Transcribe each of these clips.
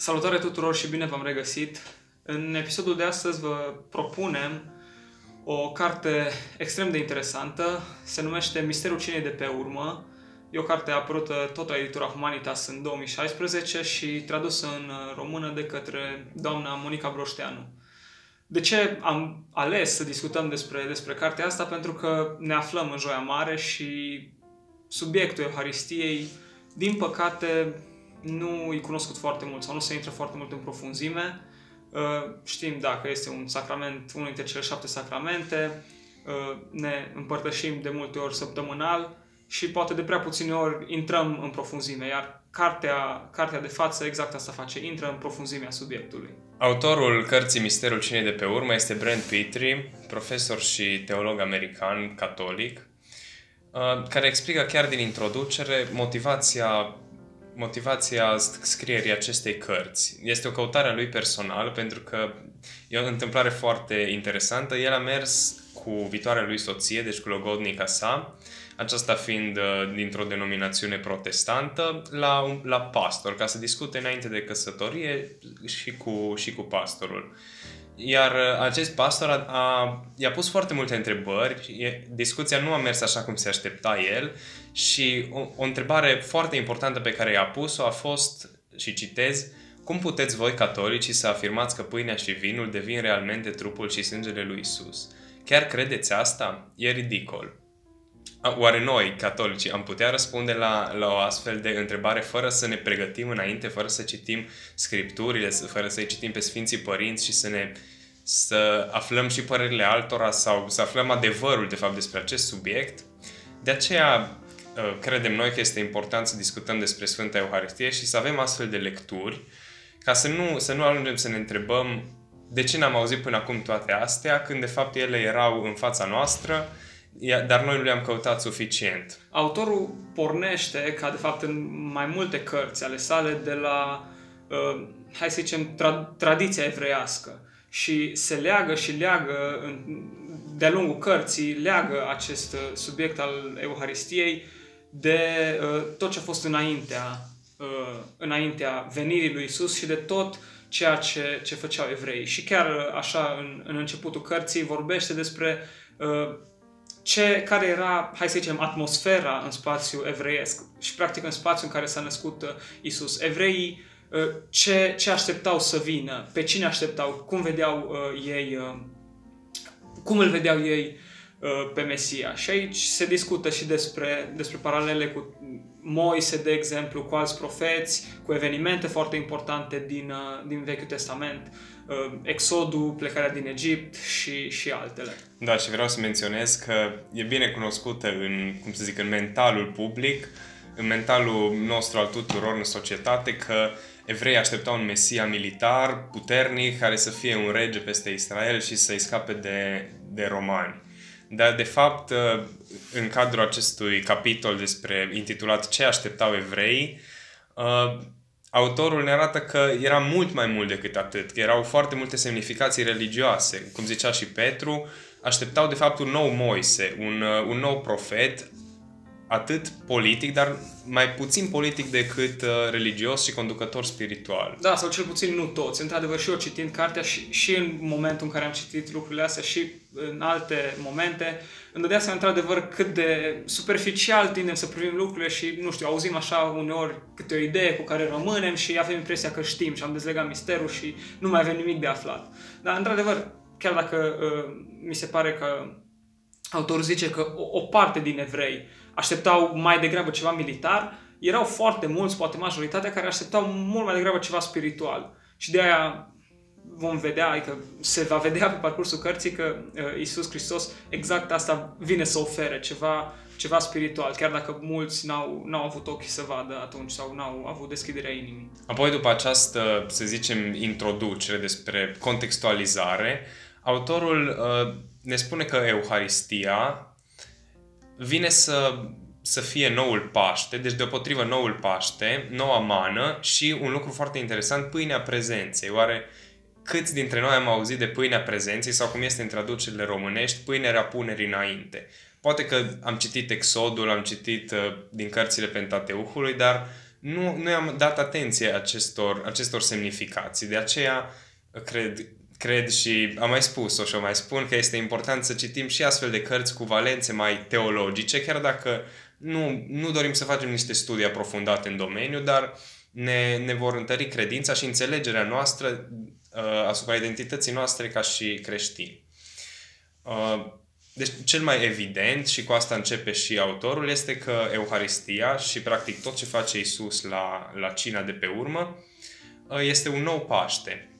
Salutare tuturor și bine v-am regăsit! În episodul de astăzi vă propunem o carte extrem de interesantă, se numește Misterul Cinei de pe urmă. E o carte apărută tot la editura Humanitas în 2016 și tradusă în română de către doamna Monica Broșteanu. De ce am ales să discutăm despre, despre cartea asta? Pentru că ne aflăm în Joia Mare și subiectul Euharistiei, din păcate, nu e cunoscut foarte mult sau nu se intră foarte mult în profunzime. Uh, știm, dacă este un sacrament, unul dintre cele șapte sacramente, uh, ne împărtășim de multe ori săptămânal și poate de prea puține ori intrăm în profunzime, iar cartea, cartea de față exact asta face, intră în profunzimea subiectului. Autorul cărții Misterul Cinei de pe urmă este Brent Petrie, profesor și teolog american catolic, uh, care explică chiar din introducere motivația motivația scrierii acestei cărți. Este o căutare a lui personal pentru că e o întâmplare foarte interesantă. El a mers cu viitoarea lui soție, deci cu logodnica sa, aceasta fiind uh, dintr-o denominațiune protestantă, la, la pastor, ca să discute înainte de căsătorie și cu, și cu pastorul. Iar uh, acest pastor a, a, i-a pus foarte multe întrebări, discuția nu a mers așa cum se aștepta el și o, o întrebare foarte importantă pe care i-a pus-o a fost, și citez, cum puteți voi, catolicii, să afirmați că pâinea și vinul devin realmente trupul și sângele lui Isus? Chiar credeți asta? E ridicol. Oare noi, catolicii, am putea răspunde la, la o astfel de întrebare fără să ne pregătim înainte, fără să citim scripturile, fără să-i citim pe Sfinții Părinți și să ne să aflăm și părerile altora sau să aflăm adevărul, de fapt, despre acest subiect? De aceea, ă, credem noi că este important să discutăm despre Sfânta Euharistie și să avem astfel de lecturi, ca să nu, să nu ajungem să ne întrebăm de ce n-am auzit până acum toate astea, când de fapt ele erau în fața noastră, dar noi nu le-am căutat suficient. Autorul pornește, ca de fapt în mai multe cărți ale sale, de la, uh, hai să zicem, tra- tradiția evreiască și se leagă și leagă de-a lungul cărții, leagă acest uh, subiect al Euharistiei de uh, tot ce a fost înaintea, uh, înaintea venirii lui Isus și de tot ceea ce, ce făceau evrei. Și chiar uh, așa, în, în începutul cărții, vorbește despre uh, ce, care era, hai să zicem, atmosfera în spațiu evreiesc și practic în spațiu în care s-a născut uh, Isus. Evreii uh, ce, ce așteptau să vină, pe cine așteptau, cum vedeau uh, ei, uh, cum îl vedeau ei uh, pe Mesia. Și aici se discută și despre, despre paralele cu Moise, de exemplu, cu alți profeți, cu evenimente foarte importante din, uh, din Vechiul Testament, uh, Exodul, plecarea din Egipt și, și altele. Da, și vreau să menționez că e bine cunoscută în, cum să zic, în mentalul public, în mentalul nostru al tuturor în societate, că evrei așteptau un mesia militar puternic care să fie un rege peste Israel și să-i scape de, de romani. Dar, de fapt, în cadrul acestui capitol despre intitulat Ce așteptau evrei, autorul ne arată că era mult mai mult decât atât, că erau foarte multe semnificații religioase. Cum zicea și Petru, așteptau de fapt un nou Moise, un, un nou profet, atât politic, dar mai puțin politic decât uh, religios și conducător spiritual. Da, sau cel puțin nu toți. Într-adevăr, și eu citind cartea și, și în momentul în care am citit lucrurile astea și în alte momente, îmi dădea seama într-adevăr cât de superficial tindem să privim lucrurile și, nu știu, auzim așa uneori câte o idee cu care rămânem și avem impresia că știm și am dezlegat misterul și nu mai avem nimic de aflat. Dar, într-adevăr, chiar dacă uh, mi se pare că autorul zice că o, o parte din evrei așteptau mai degrabă ceva militar, erau foarte mulți, poate majoritatea, care așteptau mult mai degrabă ceva spiritual. Și de aia vom vedea, adică se va vedea pe parcursul cărții că uh, Isus Hristos exact asta vine să ofere, ceva, ceva spiritual, chiar dacă mulți n-au, n-au avut ochii să vadă atunci sau n-au avut deschiderea inimii. Apoi, după această, să zicem, introducere despre contextualizare, autorul uh, ne spune că Euharistia vine să, să fie noul Paște, deci deopotrivă noul Paște, noua mană și un lucru foarte interesant, pâinea prezenței. Oare câți dintre noi am auzit de pâinea prezenței sau cum este în traducerile românești, pâinea punerii înainte? Poate că am citit Exodul, am citit uh, din cărțile Pentateuhului, dar nu, nu am dat atenție acestor, acestor semnificații. De aceea cred, cred și am mai spus-o și o mai spun că este important să citim și astfel de cărți cu valențe mai teologice, chiar dacă nu, nu dorim să facem niște studii aprofundate în domeniu, dar ne, ne vor întări credința și înțelegerea noastră uh, asupra identității noastre ca și creștini. Uh, deci, cel mai evident, și cu asta începe și autorul, este că Euharistia și, practic, tot ce face Isus la, la cina de pe urmă uh, este un nou Paște.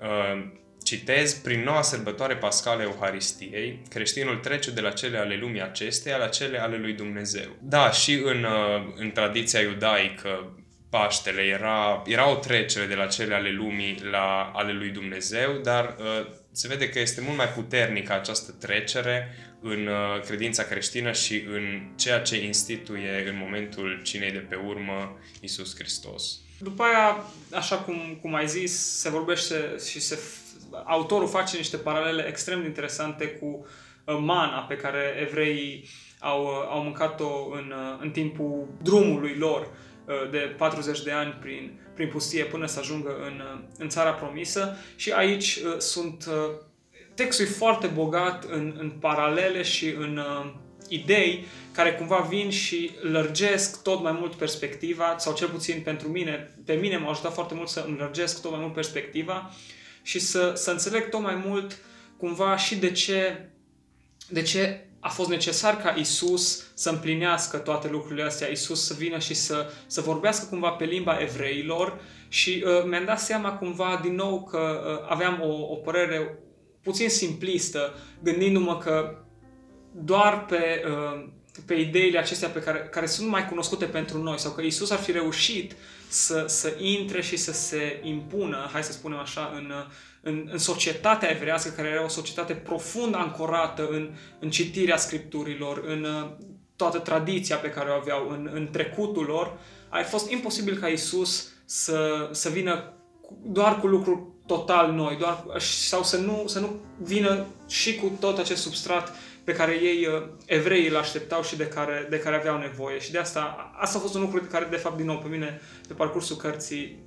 Uh, citez, prin noua sărbătoare pascală Euharistiei, creștinul trece de la cele ale lumii acesteia la cele ale lui Dumnezeu. Da, și în, uh, în tradiția iudaică, Paștele era, era o trecere de la cele ale lumii la ale lui Dumnezeu, dar uh, se vede că este mult mai puternică această trecere în uh, credința creștină și în ceea ce instituie în momentul cinei de pe urmă Isus Hristos. După aia, așa cum, cum ai zis, se vorbește și se, autorul face niște paralele extrem de interesante cu uh, mana pe care evreii au, uh, au mâncat-o în, uh, în timpul drumului lor Uh, de 40 de ani prin, prin pustie până să ajungă în, uh, în țara promisă. Și aici uh, sunt textul foarte bogat în, în paralele și în idei care cumva vin și lărgesc tot mai mult perspectiva, sau cel puțin pentru mine, pe mine m-a ajutat foarte mult să înlărgesc tot mai mult perspectiva și să, să înțeleg tot mai mult cumva și de ce, de ce a fost necesar ca Isus să împlinească toate lucrurile astea, Isus să vină și să, să vorbească cumva pe limba evreilor și uh, mi-am dat seama cumva din nou că uh, aveam o, o părere puțin simplistă, gândindu-mă că doar pe, uh, pe ideile acestea pe care, care sunt mai cunoscute pentru noi sau că Isus ar fi reușit să, să intre și să se impună, hai să spunem așa, în, în, în societatea evrească, care era o societate profund ancorată în, în citirea scripturilor, în uh, toată tradiția pe care o aveau, în, în trecutul lor, a fost imposibil ca Isus să, să vină doar cu lucruri total noi, doar, sau să nu, să nu vină și cu tot acest substrat pe care ei, uh, evreii, îl așteptau și de care, de care aveau nevoie. Și de asta, asta a fost un lucru de care, de fapt, din nou, pe mine, pe parcursul cărții,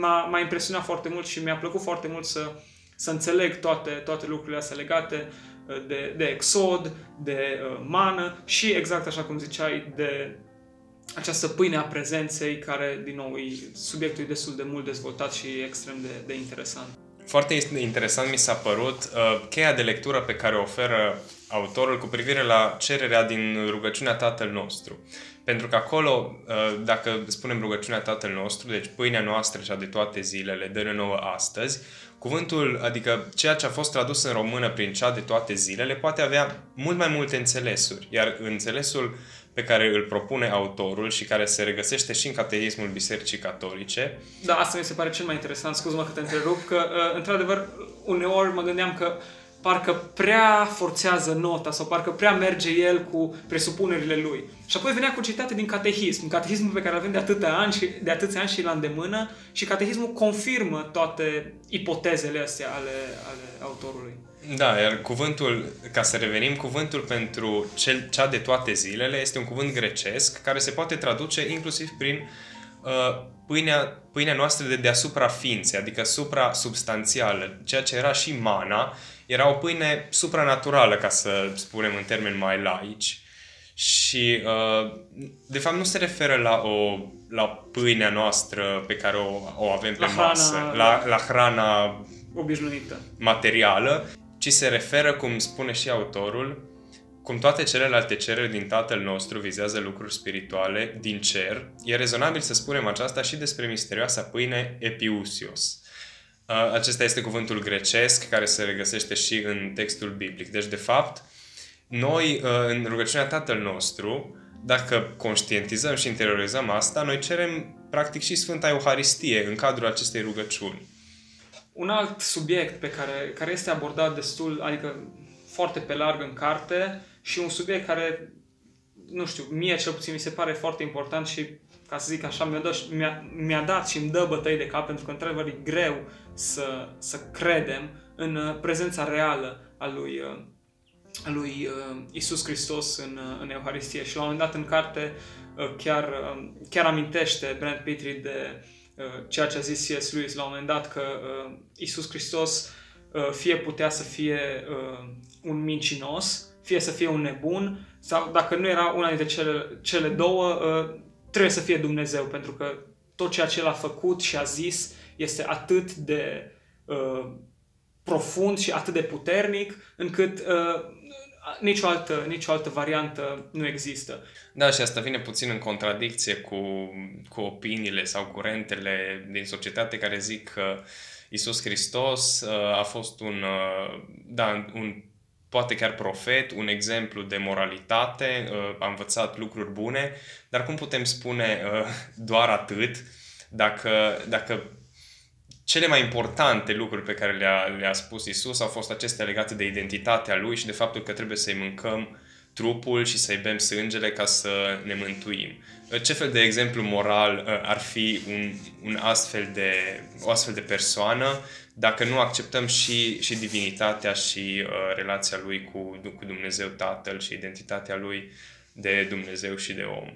m-a, m-a impresionat foarte mult și mi-a plăcut foarte mult să, să înțeleg toate, toate lucrurile astea legate uh, de, de exod, de uh, mană și exact așa cum ziceai, de această pâine a prezenței care, din nou, e, subiectul e destul de mult dezvoltat și extrem de, de interesant. Foarte interesant mi s-a părut uh, cheia de lectură pe care o oferă autorul cu privire la cererea din rugăciunea Tatăl nostru. Pentru că acolo, uh, dacă spunem rugăciunea Tatăl nostru, deci pâinea noastră cea de toate zilele, dă-ne nouă astăzi, cuvântul, adică ceea ce a fost tradus în română prin cea de toate zilele, poate avea mult mai multe înțelesuri. Iar înțelesul pe care îl propune autorul și care se regăsește și în catehismul Bisericii Catolice. Da, asta mi se pare cel mai interesant, scuză-mă că te întrerup, că uh, într-adevăr uneori mă gândeam că parcă prea forțează nota sau parcă prea merge el cu presupunerile lui. Și apoi venea cu citate din catehism, catehismul pe care îl avem de atâtea ani și de atâția ani și la îndemână și catehismul confirmă toate ipotezele astea ale, ale autorului. Da, iar cuvântul, ca să revenim, cuvântul pentru cel, cea de toate zilele este un cuvânt grecesc care se poate traduce inclusiv prin uh, pâinea, pâinea noastră de deasupra ființei, adică supra-substanțială, ceea ce era și mana, era o pâine supranaturală, ca să spunem în termeni mai laici. Și, uh, de fapt, nu se referă la, o, la pâinea noastră pe care o, o avem pe la masă, hrana, la, la hrana obișnuită, materială, ci se referă, cum spune și autorul, cum toate celelalte cereri din Tatăl nostru vizează lucruri spirituale din cer, e rezonabil să spunem aceasta și despre misterioasa pâine epiusios. Acesta este cuvântul grecesc care se regăsește și în textul biblic. Deci, de fapt, noi, în rugăciunea Tatăl nostru, dacă conștientizăm și interiorizăm asta, noi cerem practic și Sfânta Euharistie în cadrul acestei rugăciuni. Un alt subiect pe care, care este abordat destul, adică foarte pe larg în carte și un subiect care, nu știu, mie cel puțin mi se pare foarte important și, ca să zic așa, mi-a, dat, mi-a, mi-a dat și îmi dă bătăi de cap pentru că, într-adevăr, e greu să, să credem în uh, prezența reală a lui, uh, a lui uh, Isus Hristos în, în Euharistie. Și la un moment dat în carte uh, chiar, uh, chiar amintește Brent Petrie de uh, ceea ce a zis C.S. Lewis la un moment dat, că uh, Isus Hristos uh, fie putea să fie uh, un mincinos, fie să fie un nebun, sau dacă nu era una dintre cele, cele două, uh, trebuie să fie Dumnezeu, pentru că tot ceea ce El a făcut și a zis este atât de uh, profund și atât de puternic, încât uh, nicio, altă, nicio altă variantă nu există. Da, și asta vine puțin în contradicție cu, cu opiniile sau curentele din societate care zic că Isus Hristos uh, a fost un, uh, da, un poate chiar profet, un exemplu de moralitate, uh, a învățat lucruri bune, dar cum putem spune uh, doar atât dacă, dacă cele mai importante lucruri pe care le-a, le-a spus Isus au fost acestea legate de identitatea lui și de faptul că trebuie să-i mâncăm trupul și să-i bem sângele ca să ne mântuim. Ce fel de exemplu moral uh, ar fi un, un astfel de, o astfel de persoană dacă nu acceptăm și, și divinitatea și uh, relația lui cu, cu Dumnezeu Tatăl și identitatea lui de Dumnezeu și de om?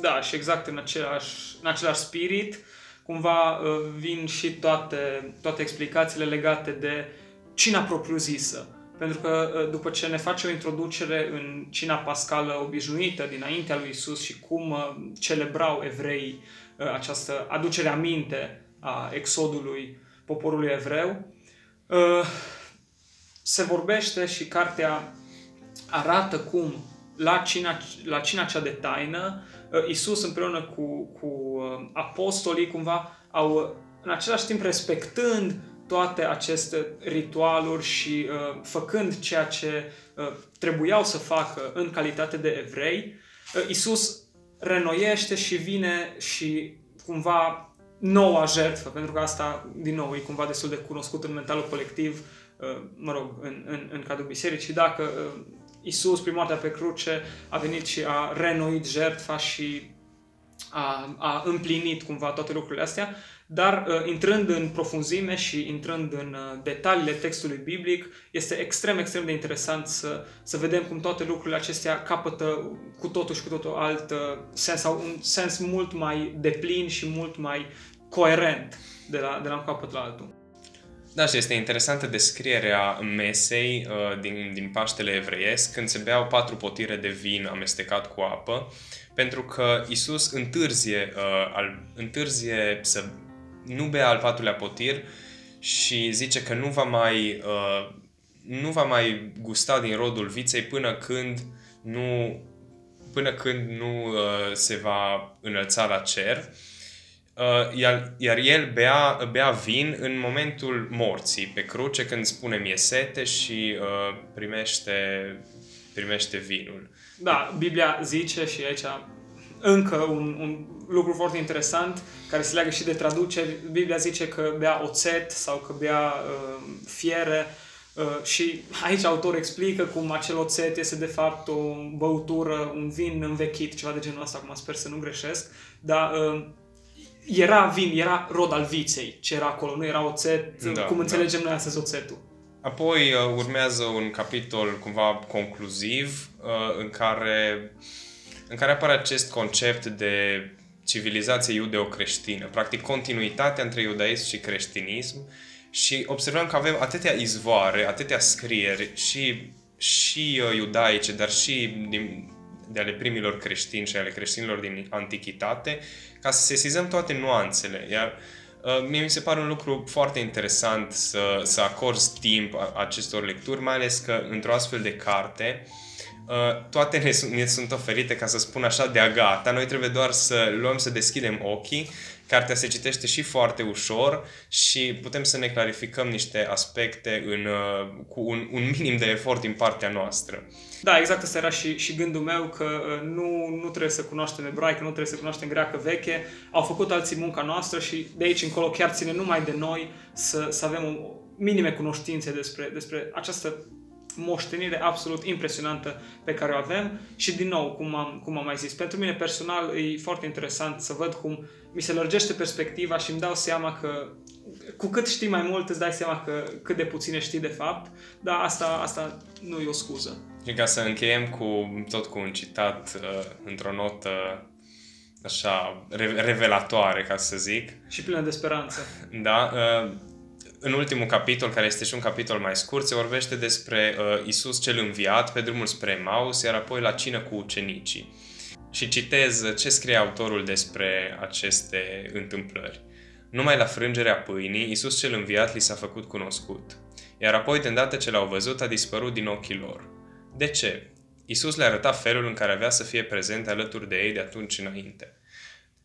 Da, și exact în același, în același spirit, cumva uh, vin și toate, toate explicațiile legate de cina propriu-zisă. Pentru că uh, după ce ne face o introducere în cina pascală obișnuită dinaintea lui Isus și cum uh, celebrau evrei această aducere aminte a exodului poporului evreu, se vorbește și cartea arată cum la cina, la cina cea de taină Uh, Isus împreună cu, cu uh, apostolii cumva au în același timp respectând toate aceste ritualuri și uh, făcând ceea ce uh, trebuiau să facă în calitate de evrei, uh, Isus renoiește și vine și cumva noua jertfă, pentru că asta, din nou, e cumva destul de cunoscut în mentalul colectiv, uh, mă rog, în, în, în cadrul bisericii, dacă uh, Isus, prima dată pe cruce, a venit și a renoit jertfa și a, a împlinit cumva toate lucrurile astea, dar uh, intrând în profunzime și intrând în uh, detaliile textului biblic, este extrem, extrem de interesant să, să vedem cum toate lucrurile acestea capătă cu totul și cu totul alt uh, sens, sau un sens mult mai deplin și mult mai coerent de la, de la un capăt la altul. Da, și este interesantă descrierea mesei uh, din, din Paștele evreiesc, când se beau patru potire de vin amestecat cu apă, pentru că Isus întârzie, uh, al, întârzie să nu bea al patrulea potir și zice că nu va mai, uh, nu va mai gusta din rodul viței până când nu, până când nu uh, se va înălța la cer. Uh, Uh, iar, iar el bea, bea vin în momentul morții, pe cruce, când spune mie sete și uh, primește, primește vinul. Da, Biblia zice și aici încă un, un lucru foarte interesant care se leagă și de traduceri. Biblia zice că bea oțet sau că bea uh, fiere uh, și aici autorul explică cum acel oțet este de fapt o băutură, un vin învechit, ceva de genul ăsta, acum sper să nu greșesc, dar uh, era vin, era rod al viței ce era acolo, nu era oțet, da, cum da. înțelegem da. noi astăzi oțetul. Apoi uh, urmează un capitol cumva concluziv uh, în care în care apare acest concept de civilizație iudeo-creștină, practic continuitatea între iudaism și creștinism și observăm că avem atâtea izvoare, atâtea scrieri și, și uh, iudaice, dar și din, de ale primilor creștini și ale creștinilor din antichitate, ca să sesizăm toate nuanțele. Iar uh, mie mi se pare un lucru foarte interesant să, să acorzi timp acestor lecturi, mai ales că într-o astfel de carte uh, toate ne, ne sunt oferite, ca să spun așa, de-a gata. Noi trebuie doar să luăm, să deschidem ochii Cartea se citește și foarte ușor și putem să ne clarificăm niște aspecte în, uh, cu un, un minim de efort din partea noastră. Da, exact asta era și, și gândul meu, că uh, nu, nu trebuie să cunoaștem ebraică, nu trebuie să cunoaștem greacă veche. Au făcut alții munca noastră și de aici încolo chiar ține numai de noi să, să avem o minime cunoștințe despre, despre această moștenire absolut impresionantă pe care o avem și din nou, cum am, cum am mai zis, pentru mine personal e foarte interesant să văd cum mi se lărgește perspectiva și îmi dau seama că cu cât știi mai mult îți dai seama că cât de puține știi de fapt, dar asta, asta nu e o scuză. Și ca să încheiem cu tot cu un citat uh, într-o notă așa revelatoare, ca să zic. Și plină de speranță. Da. Uh, în ultimul capitol, care este și un capitol mai scurt, se vorbește despre uh, Isus cel înviat pe drumul spre Maus, iar apoi la cină cu ucenicii. Și citez ce scrie autorul despre aceste întâmplări. Numai la frângerea pâinii, Isus cel înviat li s-a făcut cunoscut. Iar apoi, de îndată ce l-au văzut, a dispărut din ochii lor. De ce? Isus le arăta felul în care avea să fie prezent alături de ei de atunci înainte.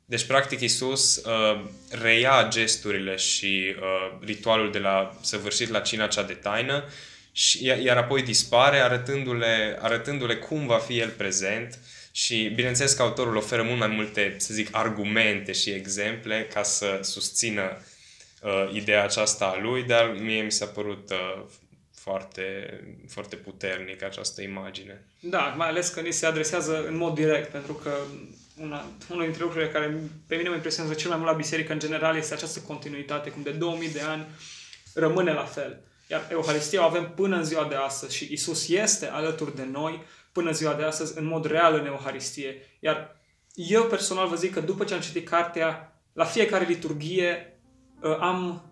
Deci, practic, Isus uh, reia gesturile și uh, ritualul de la săvârșit la cina cea de taină, și, iar apoi dispare, arătându-le, arătându-le cum va fi el prezent și, bineînțeles că autorul oferă mult mai multe, să zic, argumente și exemple ca să susțină uh, ideea aceasta a lui, dar mie mi s-a părut uh, foarte, foarte puternic această imagine. Da, mai ales că ni se adresează în mod direct, pentru că una, unul dintre lucrurile care pe mine mă impresionează cel mai mult la biserică în general este această continuitate, cum de 2000 de ani rămâne la fel. Iar Euharistia o avem până în ziua de astăzi și Isus este alături de noi până în ziua de astăzi în mod real în Euharistie. Iar eu personal vă zic că după ce am citit cartea, la fiecare liturghie uh, am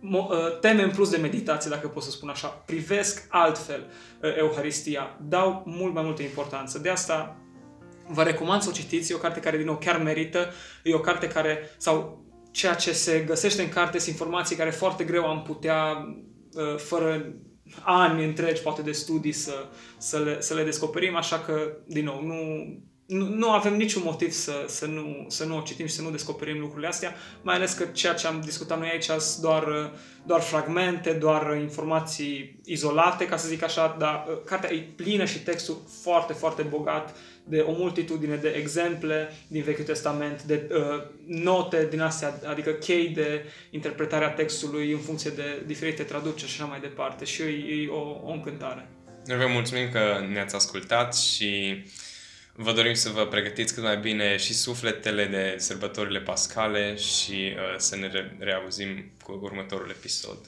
uh, teme în plus de meditație, dacă pot să spun așa. Privesc altfel uh, Euharistia, dau mult mai multă importanță. De asta vă recomand să o citiți, e o carte care, din nou, chiar merită, e o carte care, sau ceea ce se găsește în carte sunt informații care foarte greu am putea, uh, fără ani întregi, poate de studii, să, să, le, să le descoperim, așa că, din nou, nu, nu, nu avem niciun motiv să, să, nu, să nu o citim și să nu descoperim lucrurile astea, mai ales că ceea ce am discutat noi aici sunt doar, doar fragmente, doar informații izolate, ca să zic așa, dar uh, cartea e plină și textul foarte, foarte bogat de o multitudine de exemple din Vechiul Testament, de uh, note din astea, adică chei de interpretarea textului în funcție de diferite traduceri și așa mai departe. Și e, e o, o încântare. Noi vă mulțumim că ne-ați ascultat și vă dorim să vă pregătiți cât mai bine și sufletele de sărbătorile pascale și uh, să ne re- reauzim cu următorul episod.